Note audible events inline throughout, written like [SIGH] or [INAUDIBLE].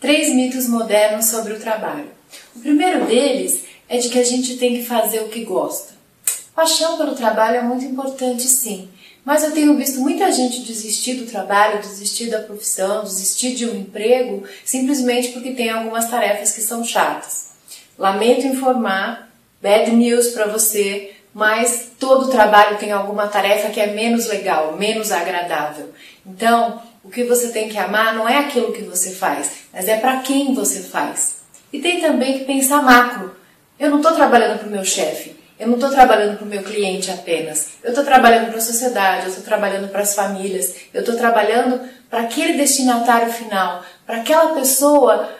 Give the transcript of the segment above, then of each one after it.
Três mitos modernos sobre o trabalho. O primeiro deles é de que a gente tem que fazer o que gosta. Paixão pelo trabalho é muito importante, sim, mas eu tenho visto muita gente desistir do trabalho, desistir da profissão, desistir de um emprego simplesmente porque tem algumas tarefas que são chatas. Lamento informar, bad news para você, mas todo trabalho tem alguma tarefa que é menos legal, menos agradável. Então, o que você tem que amar não é aquilo que você faz, mas é para quem você faz. E tem também que pensar macro. Eu não estou trabalhando para o meu chefe, eu não estou trabalhando para o meu cliente apenas. Eu estou trabalhando para a sociedade, eu estou trabalhando para as famílias, eu estou trabalhando para aquele destinatário final, para aquela pessoa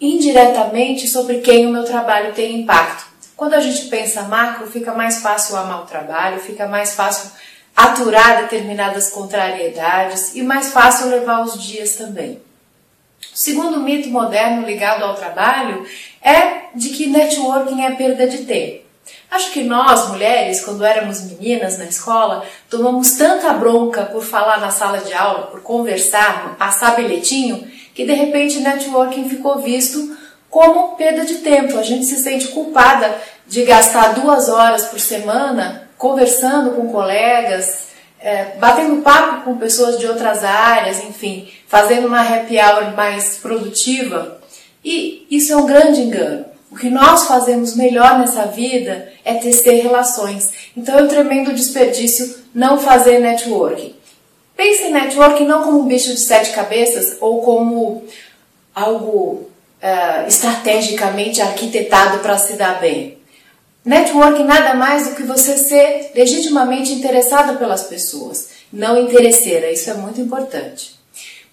indiretamente sobre quem o meu trabalho tem impacto. Quando a gente pensa macro, fica mais fácil amar o trabalho, fica mais fácil aturar determinadas contrariedades e mais fácil levar os dias também. O segundo mito moderno ligado ao trabalho é de que networking é perda de tempo. Acho que nós, mulheres, quando éramos meninas na escola, tomamos tanta bronca por falar na sala de aula, por conversar, passar bilhetinho, que de repente networking ficou visto como perda de tempo. A gente se sente culpada de gastar duas horas por semana conversando com colegas, é, batendo papo com pessoas de outras áreas, enfim, fazendo uma happy hour mais produtiva. E isso é um grande engano. O que nós fazemos melhor nessa vida é tecer relações. Então é um tremendo desperdício não fazer networking. Pense em networking não como um bicho de sete cabeças ou como algo uh, estrategicamente arquitetado para se dar bem. Networking nada mais do que você ser legitimamente interessada pelas pessoas, não interesseira, isso é muito importante.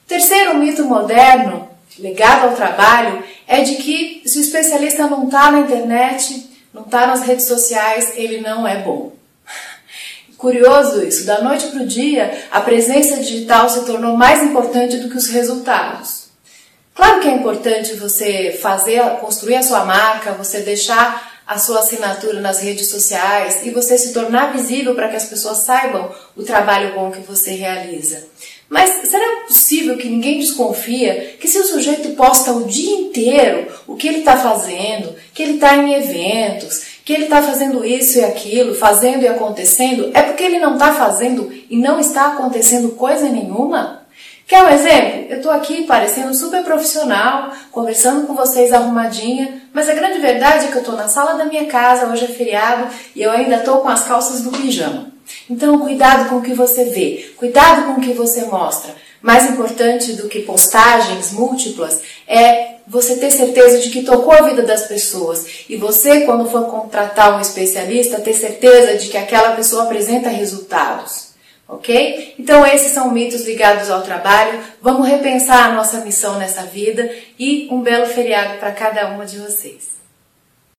O terceiro mito moderno, ligado ao trabalho, é de que se o especialista não está na internet, não está nas redes sociais, ele não é bom. [LAUGHS] Curioso isso, da noite para o dia, a presença digital se tornou mais importante do que os resultados. Claro que é importante você fazer, construir a sua marca, você deixar a sua assinatura nas redes sociais e você se tornar visível para que as pessoas saibam o trabalho bom que você realiza. Mas será possível que ninguém desconfia que se o sujeito posta o dia inteiro o que ele está fazendo, que ele está em eventos, que ele está fazendo isso e aquilo, fazendo e acontecendo, é porque ele não está fazendo e não está acontecendo coisa nenhuma? Quer um exemplo? Eu estou aqui parecendo super profissional, conversando com vocês arrumadinha, mas a grande verdade é que eu estou na sala da minha casa, hoje é feriado, e eu ainda estou com as calças do pijama. Então, cuidado com o que você vê, cuidado com o que você mostra. Mais importante do que postagens múltiplas é você ter certeza de que tocou a vida das pessoas. E você, quando for contratar um especialista, ter certeza de que aquela pessoa apresenta resultados ok? Então esses são mitos ligados ao trabalho. Vamos repensar a nossa missão nessa vida e um belo feriado para cada uma de vocês.